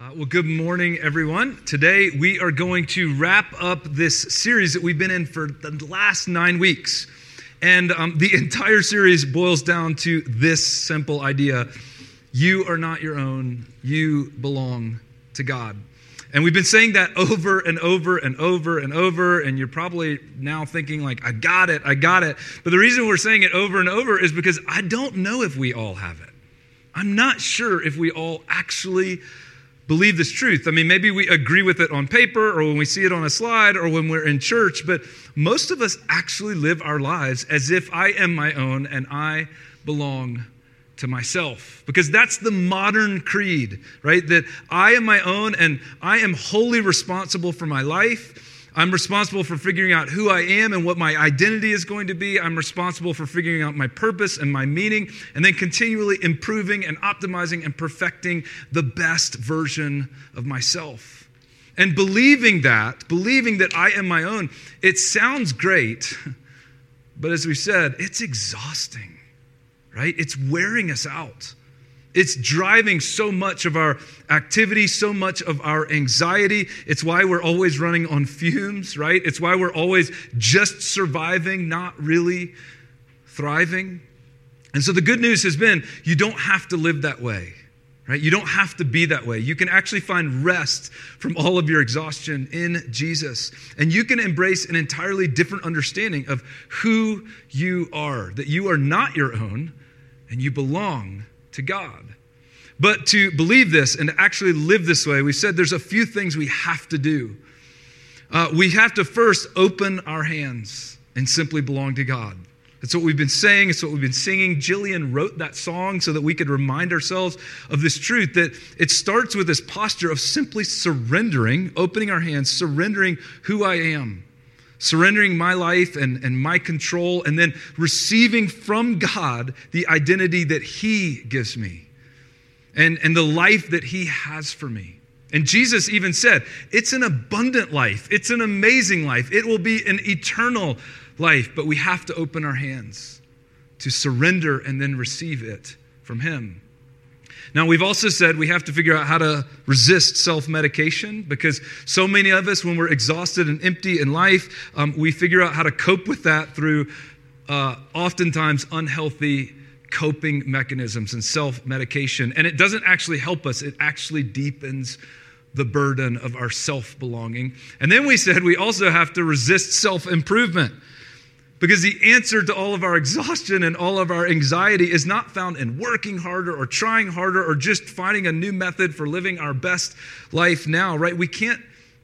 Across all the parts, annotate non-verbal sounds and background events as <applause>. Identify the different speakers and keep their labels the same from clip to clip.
Speaker 1: Uh, well, good morning, everyone. Today we are going to wrap up this series that we've been in for the last nine weeks. And um, the <laughs> entire series boils down to this simple idea you are not your own, you belong to God. And we've been saying that over and over and over and over, and you're probably now thinking, like, I got it, I got it. But the reason we're saying it over and over is because I don't know if we all have it. I'm not sure if we all actually believe this truth. I mean, maybe we agree with it on paper or when we see it on a slide or when we're in church, but most of us actually live our lives as if I am my own and I belong to myself. Because that's the modern creed, right? That I am my own and I am wholly responsible for my life. I'm responsible for figuring out who I am and what my identity is going to be. I'm responsible for figuring out my purpose and my meaning, and then continually improving and optimizing and perfecting the best version of myself. And believing that, believing that I am my own, it sounds great, <laughs> but as we said, it's exhausting, right? It's wearing us out. It's driving so much of our activity, so much of our anxiety. It's why we're always running on fumes, right? It's why we're always just surviving, not really thriving. And so the good news has been you don't have to live that way, right? You don't have to be that way. You can actually find rest from all of your exhaustion in Jesus. And you can embrace an entirely different understanding of who you are, that you are not your own and you belong to God. But to believe this and to actually live this way, we said there's a few things we have to do. Uh, we have to first open our hands and simply belong to God. That's what we've been saying. It's what we've been singing. Jillian wrote that song so that we could remind ourselves of this truth that it starts with this posture of simply surrendering, opening our hands, surrendering who I am, surrendering my life and, and my control, and then receiving from God the identity that He gives me and, and the life that He has for me. And Jesus even said, It's an abundant life, it's an amazing life, it will be an eternal life, but we have to open our hands to surrender and then receive it from Him. Now, we've also said we have to figure out how to resist self medication because so many of us, when we're exhausted and empty in life, um, we figure out how to cope with that through uh, oftentimes unhealthy coping mechanisms and self medication. And it doesn't actually help us, it actually deepens the burden of our self belonging. And then we said we also have to resist self improvement. Because the answer to all of our exhaustion and all of our anxiety is not found in working harder or trying harder or just finding a new method for living our best life now, right? We can't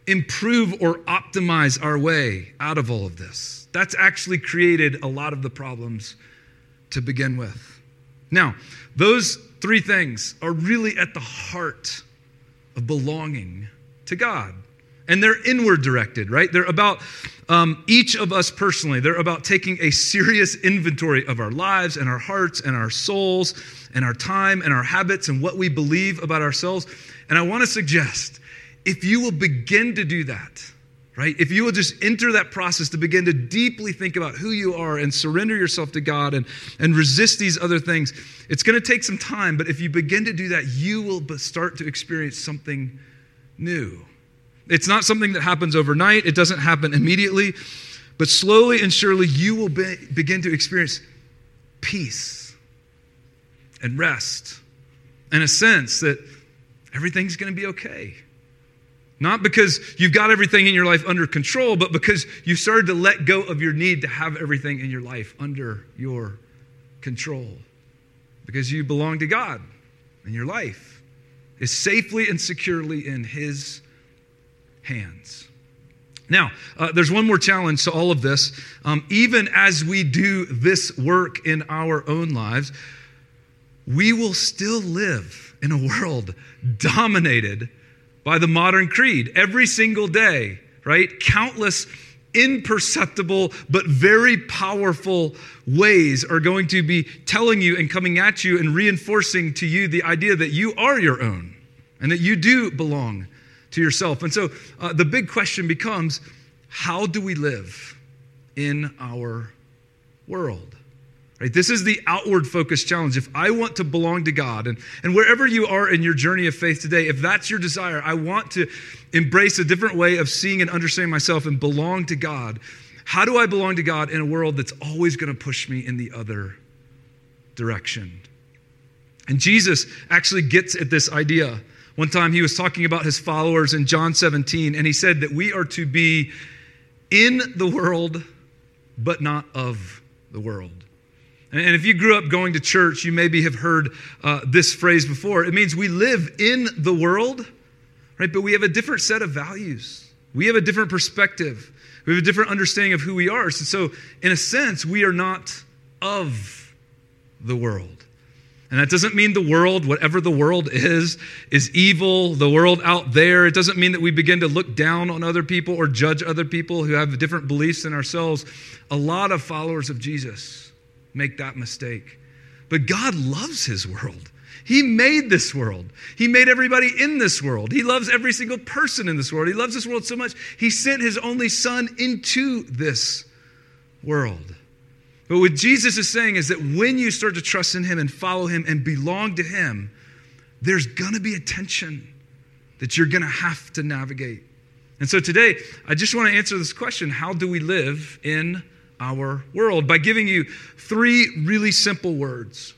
Speaker 1: improve or optimize our way out of all of this. That's actually created a lot of the problems to begin with. Now, those three things are really at the heart of belonging to God and they're inward directed, right? They're about um, each of us personally. They're about taking a serious inventory of our lives and our hearts and our souls and our time and our habits and what we believe about ourselves. And I want to suggest if you will begin to do that, right? If you will just enter that process to begin to deeply think about who you are and surrender yourself to God and, and resist these other things, it's going to take some time. But if you begin to do that, you will start to experience something new. It's not something that happens overnight, it doesn't happen immediately, but slowly and surely you will be, begin to experience peace and rest and a sense that everything's going to be okay. Not because you've got everything in your life under control, but because you've started to let go of your need to have everything in your life under your control. Because you belong to God and your life is safely and securely in His hands. Now, uh, there's one more challenge to all of this. Um, even as we do this work in our own lives, we will still live in a world <laughs> dominated by the modern creed every single day, right? Countless imperceptible but very powerful ways are going to be telling you and coming at you and reinforcing to you the idea that you are your own and that you do belong to yourself. And so uh, the big question becomes how do we live in our world? Right? This is the outward focused challenge. If I want to belong to God, and, and wherever you are in your journey of faith today, if that's your desire, I want to embrace a different way of seeing and understanding myself and belong to God. How do I belong to God in a world that's always going to push me in the other direction? And Jesus actually gets at this idea. One time he was talking about his followers in John 17, and he said that we are to be in the world, but not of the world. And if you grew up going to church, you maybe have heard uh, this phrase before. It means we live in the world, right? But we have a different set of values. We have a different perspective. We have a different understanding of who we are. So, so in a sense, we are not of the world. And that doesn't mean the world, whatever the world is, is evil, the world out there. It doesn't mean that we begin to look down on other people or judge other people who have different beliefs than ourselves. A lot of followers of Jesus make that mistake. But God loves his world. He made this world. He made everybody in this world. He loves every single person in this world. He loves this world so much, he sent his only son into this world. But what Jesus is saying is that when you start to trust in him and follow him and belong to him, there's to be a tension that you're to have to navigate. And so today, I just want to answer this question How do we live in our world by giving you three really simple words.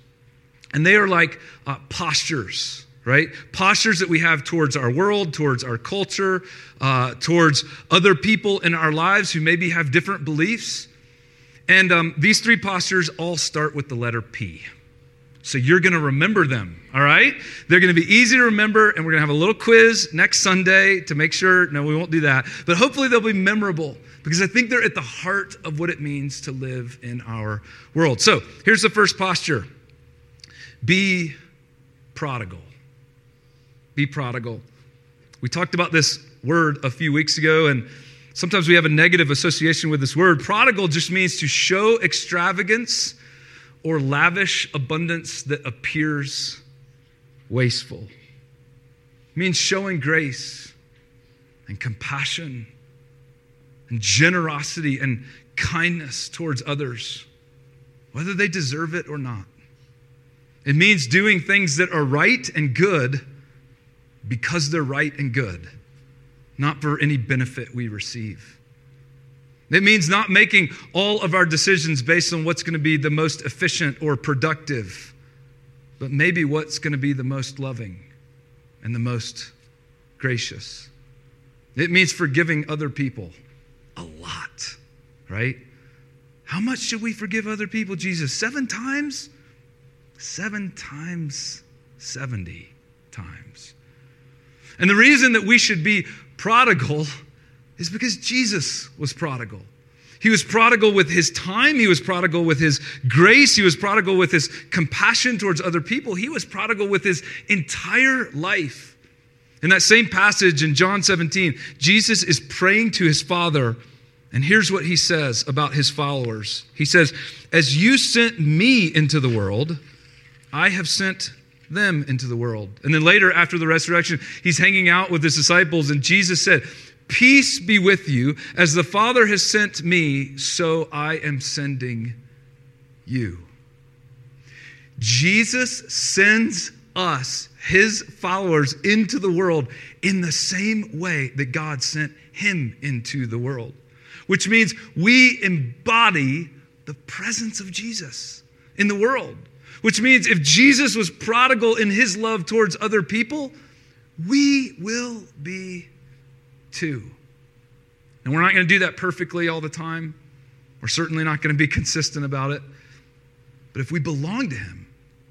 Speaker 1: And they are like uh, postures, right? Postures that we have towards our world, towards our culture, uh, towards other people in our lives who maybe have different beliefs. And um, these three postures all start with the letter P. So you're going to remember them, all right? They're going to be easy to remember, and we're going to have a little quiz next Sunday to make sure. No, we won't do that. But hopefully they'll be memorable because I think they're at the heart of what it means to live in our world. So here's the first posture be prodigal. Be prodigal. We talked about this word a few weeks ago, and sometimes we have a negative association with this word. Prodigal just means to show extravagance or lavish abundance that appears wasteful. It means showing grace and compassion and generosity and kindness towards others, whether they deserve it or not. It means doing things that are right and good because they're right and good, not for any benefit we receive. It means not making all of our decisions based on what's going to be the most efficient or productive, but maybe what's going to be the most loving and the most gracious. It means forgiving other people a lot, right? How much should we forgive other people, Jesus? Seven times? Seven times 70 times. And the reason that we should be prodigal is because Jesus was prodigal. He was prodigal with his time. He was prodigal with his grace. He was prodigal with his compassion towards other people. He was prodigal with his entire life. In that same passage in John 17, Jesus is praying to his Father, and here's what he says about his followers He says, As you sent me into the world, I have sent them into the world. And then later, after the resurrection, he's hanging out with his disciples, and Jesus said, Peace be with you. As the Father has sent me, so I am sending you. Jesus sends us, his followers, into the world in the same way that God sent him into the world, which means we embody the presence of Jesus in the world. Which means if Jesus was prodigal in his love towards other people, we will be too. And we're not going to do that perfectly all the time. We're certainly not going to be consistent about it. But if we belong to Him,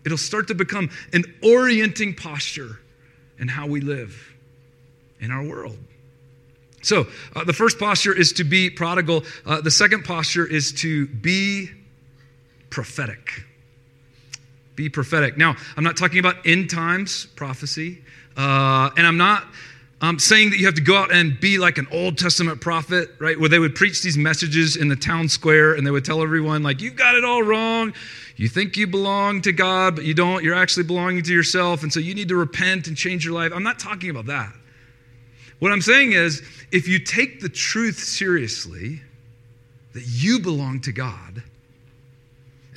Speaker 1: it'll start to become an orienting posture in how we live in our world. So, uh, the first posture is to be prodigal. Uh, the second posture is to be prophetic. Be prophetic. Now, I'm not talking about end times prophecy, uh, and I'm not um, saying that you have to go out and be like an Old Testament prophet, right? Where they would preach these messages in the town square and they would tell everyone, like, you've got it all wrong. You think you belong to God, but you don't. You're actually belonging to yourself. And so you need to repent and change your life. I'm not talking about that. What I'm saying is, if you take the truth seriously, that you belong to God,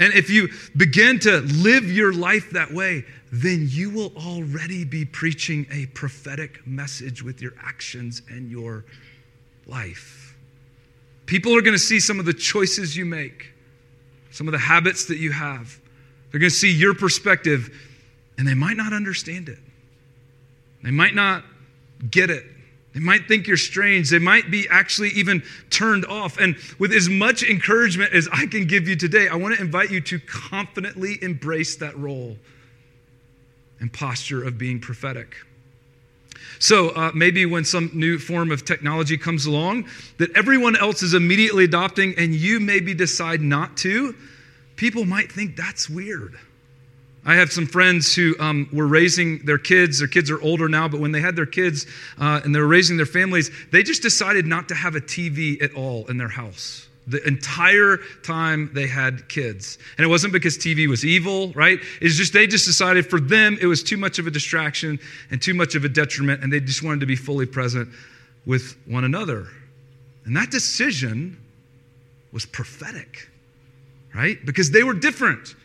Speaker 1: And if you begin to live your life that way, then you will already be preaching a prophetic message with your actions and your life. People are going to see some of the choices you make, some of the habits that you have. They're going to see your perspective, and they might not understand it. They might not get it. They might think you're strange. They might be actually even turned off. And with as much encouragement as I can give you today, I want to invite you to confidently embrace that role and posture of being prophetic. So uh, maybe when some new form of technology comes along that everyone else is immediately adopting and you maybe decide not to, people might think that's weird. I have some friends who um, were raising their kids. Their kids are older now, but when they had their kids uh, and they were raising their families, they just decided not to have a TV at all in their house the entire time they had kids. And it wasn't because TV was evil, right? It's just they just decided for them it was too much of a distraction and too much of a detriment, and they just wanted to be fully present with one another. And that decision was prophetic, right? Because they were different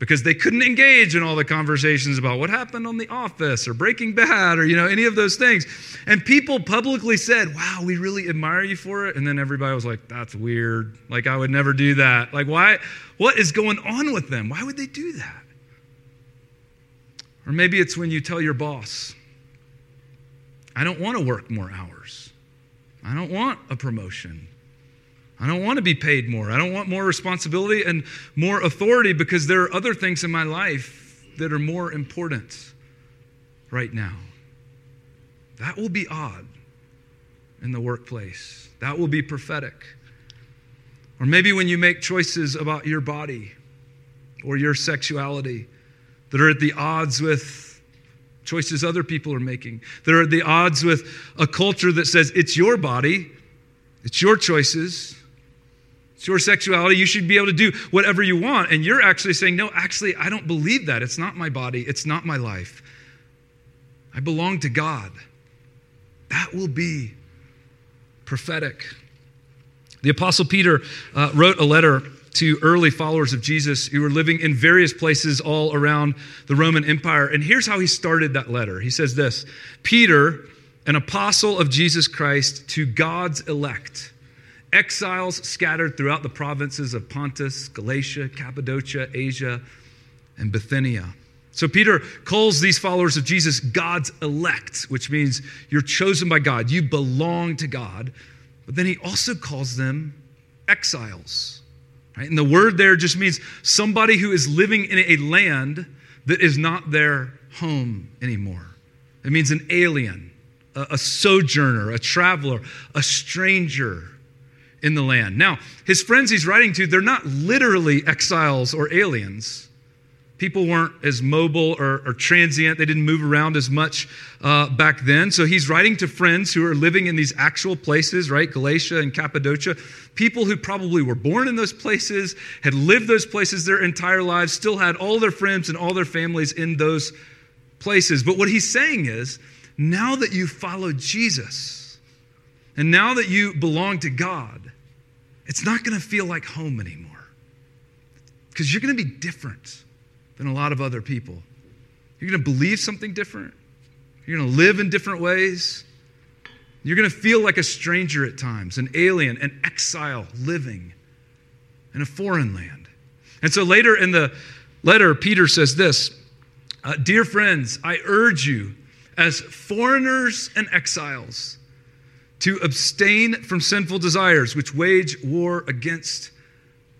Speaker 1: because they couldn't engage in all the conversations about what happened on The Office or Breaking Bad or you know any of those things. And people publicly said, "Wow, we really admire you for it." And then everybody was like, "That's weird. Like I would never do that. Like why what is going on with them? Why would they do that?" Or maybe it's when you tell your boss, "I don't want to work more hours. I don't want a promotion. I don't want to be paid more. I don't want more responsibility and more authority because there are other things in my life that are more important right now. That will be odd in the workplace. That will be prophetic. Or maybe when you make choices about your body or your sexuality that are at the odds with choices other people are making, that are at the odds with a culture that says it's your body, it's your choices, it's your sexuality. You should be able to do whatever you want. And you're actually saying, no, actually, I don't believe that. It's not my body. It's not my life. I belong to God. That will be prophetic. The Apostle Peter uh, wrote a letter to early followers of Jesus who were living in various places all around the Roman Empire. And here's how he started that letter. He says this Peter, an apostle of Jesus Christ, to God's elect exiles scattered throughout the provinces of Pontus, Galatia, Cappadocia, Asia, and Bithynia. So Peter calls these followers of Jesus God's elect, which means you're chosen by God, you belong to God. But then he also calls them exiles. Right? And the word there just means somebody who is living in a land that is not their home anymore. It means an alien, a, a sojourner, a traveler, a stranger in the land. Now, his friends he's writing to, they're not literally exiles or aliens. People weren't as mobile or, or transient. They didn't move around as much uh, back then. So he's writing to friends who are living in these actual places, right? Galatia and Cappadocia. People who probably were born in those places, had lived those places their entire lives, still had all their friends and all their families in those places. But what he's saying is now that you follow Jesus, and now that you belong to God, it's not going to feel like home anymore because you're going to be different than a lot of other people. You're going to believe something different, you're going to live in different ways. You're going to feel like a stranger at times, an alien, an exile living in a foreign land. And so later in the letter, Peter says this uh, Dear friends, I urge you, as foreigners and exiles, to abstain from sinful desires which wage war against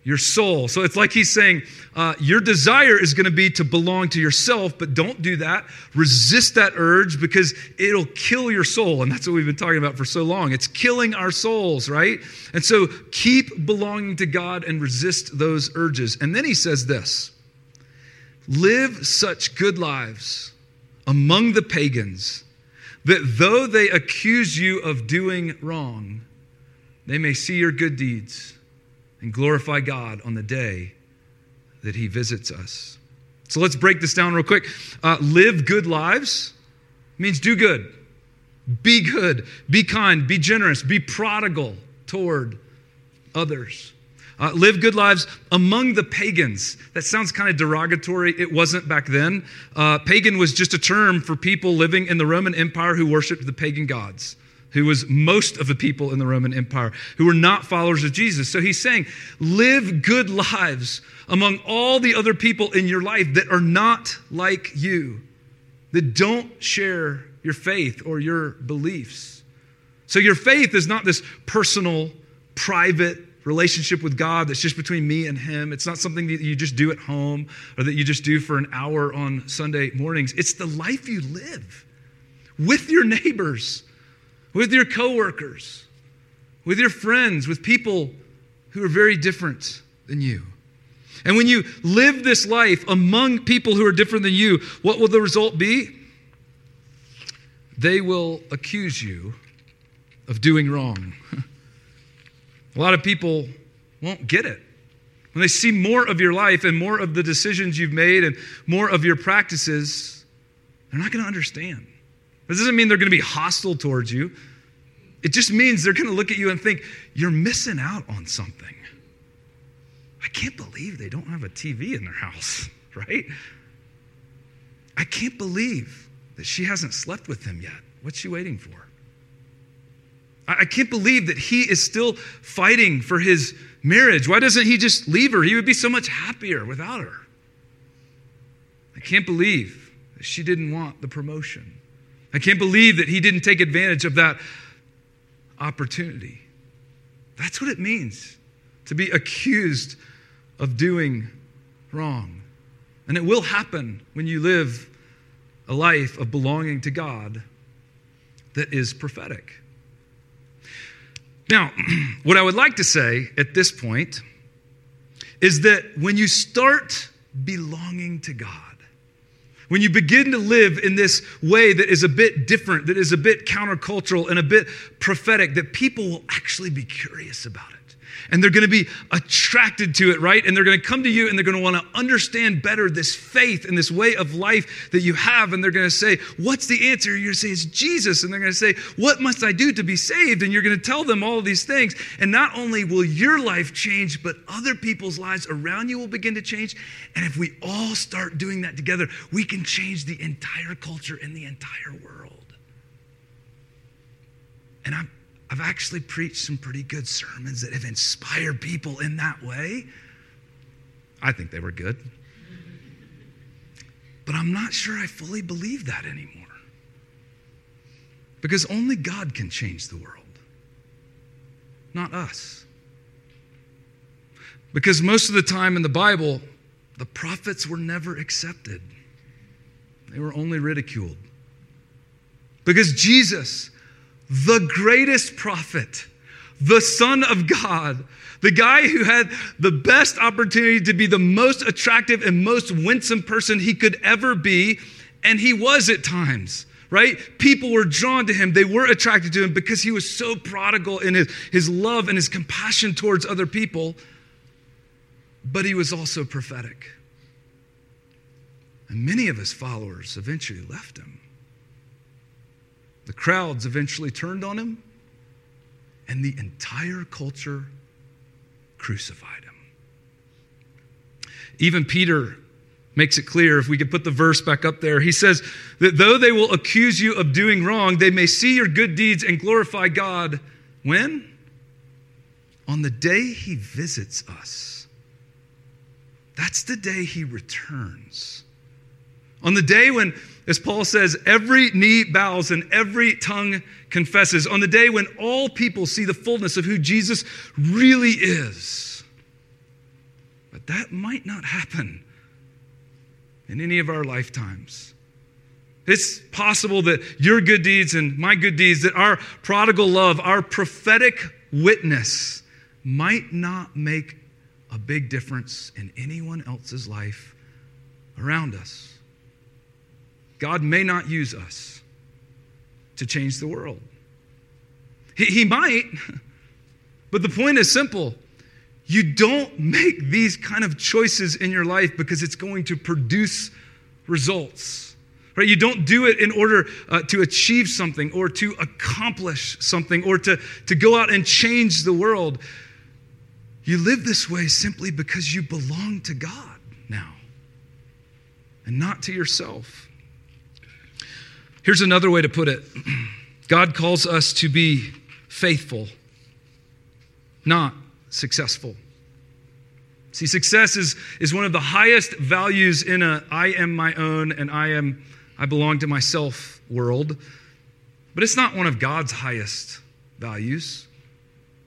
Speaker 1: your soul. So it's like he's saying, uh, your desire is going to be to belong to yourself, but don't do that. Resist that urge because it'll kill your soul. And that's what we've been talking about for so long. It's killing our souls, right? And so keep belonging to God and resist those urges. And then he says this live such good lives among the pagans that though they accuse you of doing wrong, they may see your good deeds and glorify God on the day that He visits us. So let's break this down real quick. Uh, live good lives means do good, be good, be kind, be generous, be prodigal toward others. Uh, live good lives among the pagans. That sounds kind of derogatory. It wasn't back then. Uh, pagan was just a term for people living in the Roman Empire who worshiped the pagan gods, who was most of the people in the Roman Empire, who were not followers of Jesus. So he's saying, live good lives among all the other people in your life that are not like you, that don't share your faith or your beliefs. So your faith is not this personal, private, relationship with God that's just between me and Him. It's not something that you just do at home or that you just do for an hour on Sunday mornings. It's the life you live with your neighbors, with your coworkers, with your friends, with people who are very different than you. And when you live this life among people who are different than you, what will the result be? They will accuse you of doing wrong. <laughs> A lot of people won't get it. When they see more of your life and more of the decisions you've made and more of your practices, they're not going to understand. This doesn't mean they're going to be hostile towards you. It just means they're going to look at you and think, you're missing out on something. I can't believe they don't have a TV in their house, <laughs> right? I can't believe that she hasn't slept with him yet. What's she waiting for? I can't believe that he is still fighting for his marriage. Why doesn't he just leave her? He would be so much happier without her. I can't believe that she didn't want the promotion. I can't believe that he didn't take advantage of that opportunity. That's what it means to be accused of doing wrong. And it will happen when you live a life of belonging to God that is prophetic. Now, <clears throat> what I would like to say at this point is that when you start belonging to God, when you begin to live in this way that is a bit different, that is a bit countercultural and a bit prophetic, that people will actually be curious about it and they're going to be attracted to it, right? And they're going to come to you and they're going to want to understand better this faith and this way of life that you have. And they're going to say, What's the answer? You're going to say, It's Jesus. And they're going to say, What must I do to be saved? And you're going to tell them all these things. And not only will your life change, but other people's lives around you will begin to change. And if we all start doing that together, we can change the entire culture and the entire world. And I'm I've actually preached some pretty good sermons that have inspired people in that way. I think they were good. But I'm not sure I fully believe that anymore. Because only God can change the world, not us. Because most of the time in the Bible, the prophets were never accepted, they were only ridiculed. Because Jesus the greatest prophet, the Son of God, the guy who had the best opportunity to be the most attractive and most winsome person he could ever be, and he was at times right? People were drawn to him. They were attracted to him because he was so prodigal in his, his love and his compassion towards other people. But he was also prophetic. And many of his followers eventually left him. The crowds eventually turned on him, and the entire culture crucified him. Even Peter makes it clear, if we could put the verse back up there, he says that though they will accuse you of doing wrong, they may see your good deeds and glorify God. When? On the day he visits us. That's the day he returns. On the day when as Paul says, every knee bows and every tongue confesses on the day when all people see the fullness of who Jesus really is. But that might not happen in any of our lifetimes. It's possible that your good deeds and my good deeds, that our prodigal love, our prophetic witness, might not make a big difference in anyone else's life around us. God may not use us to change the world. He, he might, <laughs> but the point is simple. You don't make these kind of choices in your life because it's going to produce results. Right? You don't do it in order uh, to achieve something or to accomplish something or to, to go out and change the world. You live this way simply because you belong to God now and not to yourself. Here's another way to put it God calls us to be faithful, not successful. See, success is, is one of the highest values in a I am my own and I am I belong to myself world. But it's not one of God's highest values.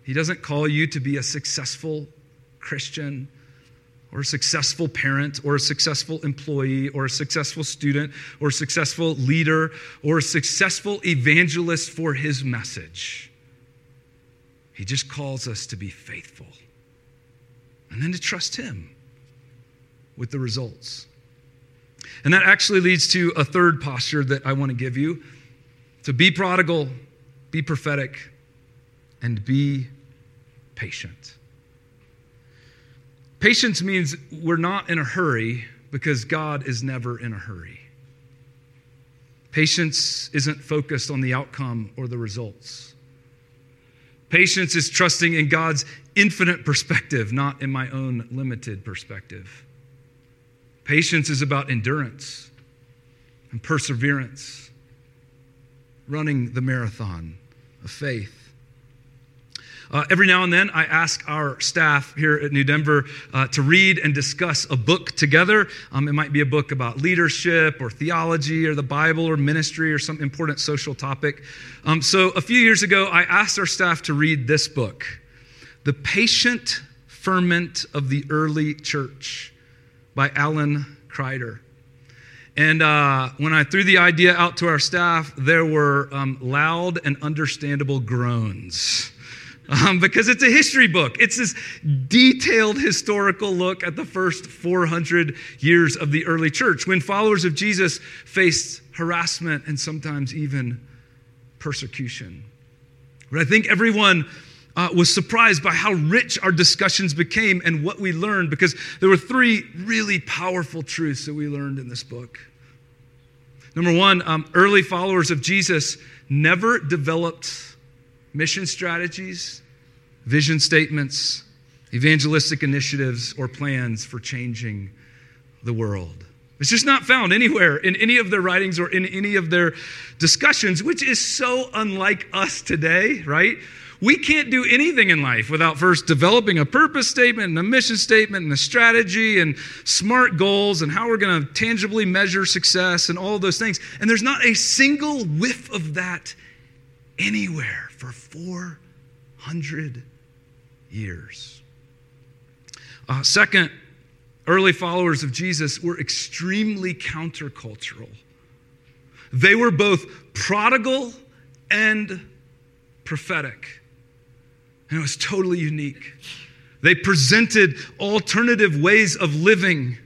Speaker 1: He doesn't call you to be a successful Christian or a successful parent or a successful employee or a successful student or a successful leader or a successful evangelist for his message. He just calls us to be faithful and then to trust him with the results. And that actually leads to a third posture that I want to give you to be prodigal, be prophetic, and be patient. Patience means we're not in a hurry because God is never in a hurry. Patience isn't focused on the outcome or the results. Patience is trusting in God's infinite perspective, not in my own limited perspective. Patience is about endurance and perseverance, running the marathon of faith. Uh, every now and then, I ask our staff here at New Denver uh, to read and discuss a book together. Um, it might be a book about leadership or theology or the Bible or ministry or some important social topic. Um, so, a few years ago, I asked our staff to read this book, The Patient Ferment of the Early Church by Alan Kreider. And uh, when I threw the idea out to our staff, there were um, loud and understandable groans um, because it's a history book. It's this detailed historical look at the first 400 years of the early church when followers of Jesus faced harassment and sometimes even persecution. But I think everyone uh, was surprised by how rich our discussions became and what we learned because there were three really powerful truths that we learned in this book. Number one, um, early followers of Jesus never developed mission strategies, vision statements, evangelistic initiatives, or plans for changing the world. It's just not found anywhere in any of their writings or in any of their discussions, which is so unlike us today, right? We can't do anything in life without first developing a purpose statement and a mission statement and a strategy and smart goals and how we're going to tangibly measure success and all those things. And there's not a single whiff of that anywhere for 400 years. Uh, second, early followers of Jesus were extremely countercultural. They were both prodigal and prophetic. And it was totally unique. They presented alternative ways of living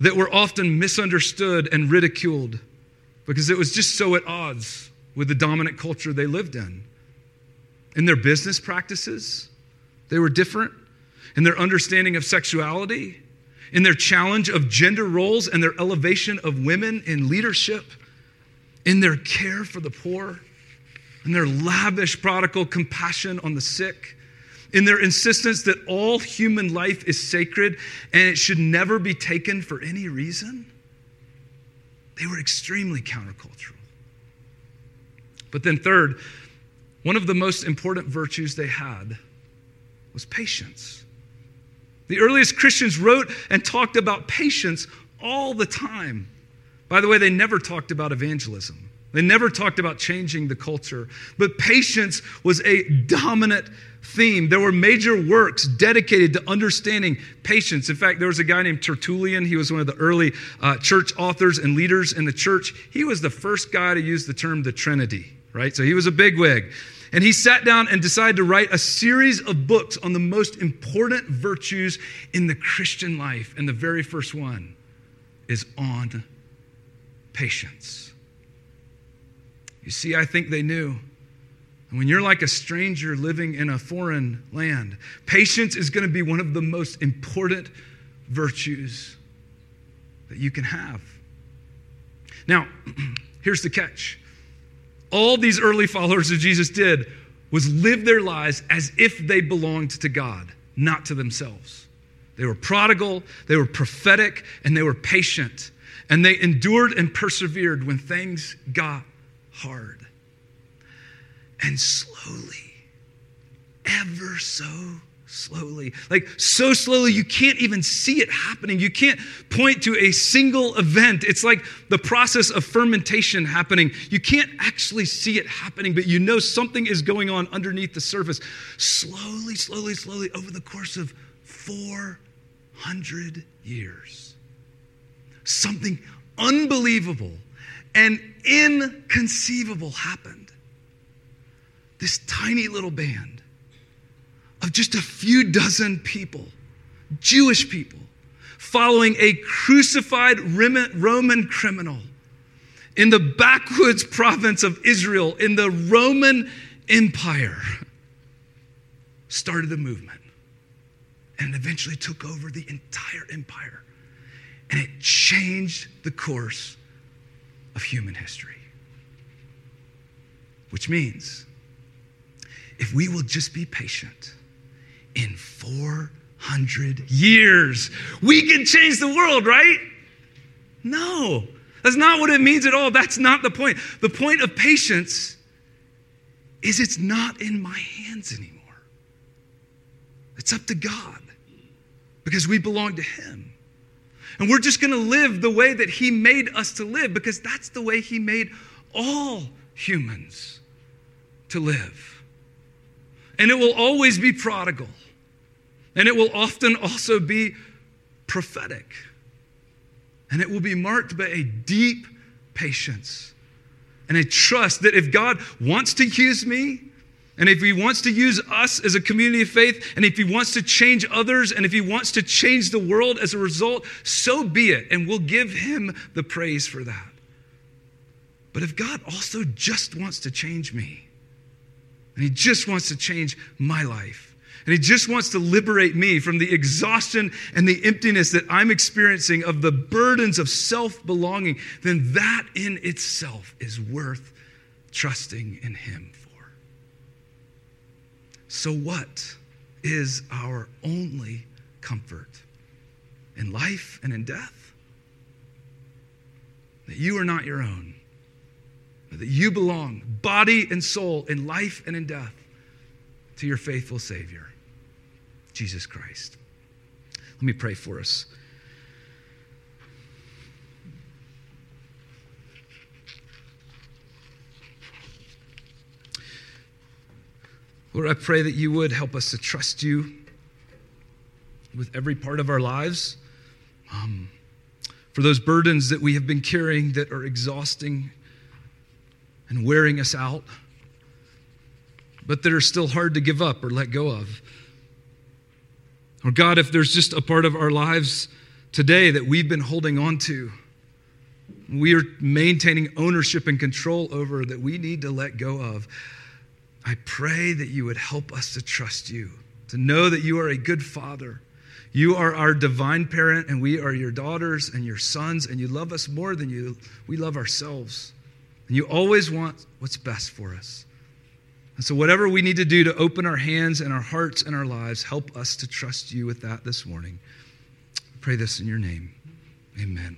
Speaker 1: that were often misunderstood and ridiculed because it was just so at odds with the dominant culture they lived in. In their business practices, they were different. In their understanding of sexuality, in their challenge of gender roles and their elevation of women in leadership, in their care for the poor, in their lavish prodigal compassion on the sick, in their insistence that all human life is sacred and it should never be taken for any reason. They were extremely countercultural. But then, third, one of the most important virtues they had was patience. The earliest Christians wrote and talked about patience all the time. By the way, they never talked about evangelism. They never talked about changing the culture, but patience was a dominant theme. There were major works dedicated to understanding patience. In fact, there was a guy named Tertullian. He was one of the early uh, church authors and leaders in the church. He was the first guy to use the term the Trinity right? So he was a bigwig. And he sat down and decided to write a series of books on the most important virtues in the Christian life. And the very first one is on patience. You see, I think they knew. And when you're like a stranger living in a foreign land, patience is going to be one of the most important virtues that you can have. Now, <clears throat> here's the catch all these early followers of Jesus did was live their lives as if they belonged to God. not to themselves. They were prodigal, they were prophetic, and they were patient. And they endured and persevered when things got hard. And slowly, ever so slowly. Like so slowly, you can't even see it happening. You can't point to a single event. It's like the process of fermentation happening. You can't actually see it happening, but you know something is going on underneath the surface. Slowly, slowly, slowly, over the course of 400 years. Something unbelievable and inconceivable happened. This tiny little band of just a few dozen people, Jewish people, following a crucified Roman criminal in the backwoods <laughs> province of Israel in the Roman Empire, started a movement and eventually took over the entire empire. And it changed the course of human history. Which means if we will just be patient, in 400 years. We can change the world, right? No, that's not what it means at all. That's not the point. The point of patience is it's not in my hands anymore. It's up to God because we belong to Him. And we're just going to live the way that He made us to live because that's the way He made all humans to live. And it will always be prodigal. And it will often also be prophetic. And it will be marked by a deep patience and a trust that if God wants to use me, and if He wants to use us as a community of faith, and if He wants to change others, and if He wants to change the world as a result, so be it. And we'll give Him the praise for that. But if God also just wants to change me, and He just wants to change my life, and He just wants to liberate me from the exhaustion and the emptiness that I'm experiencing of the burdens of self belonging, then that in itself is worth trusting in Him for. So, what is our only comfort in life and in death? That you are not your own, that you belong, body and soul, in life and in death, to your faithful Savior. Jesus Christ. Let me pray for us. Lord, I pray that you would help us to trust you with every part of our lives. Um, for those burdens that we have been carrying that are exhausting and wearing us out, but that are still hard to give up or let go of. Or God, if there's just a part of our lives today that we've been holding on to, we are maintaining ownership and control over that we need to let go of. I pray that you would help us to trust you, to know that you are a good father. You are our divine parent, and we are your daughters and your sons, and you love us more than you, we love ourselves. And you always want what's best for us. And so, whatever we need to do to open our hands and our hearts and our lives, help us to trust you with that this morning. I pray this in your name. Amen.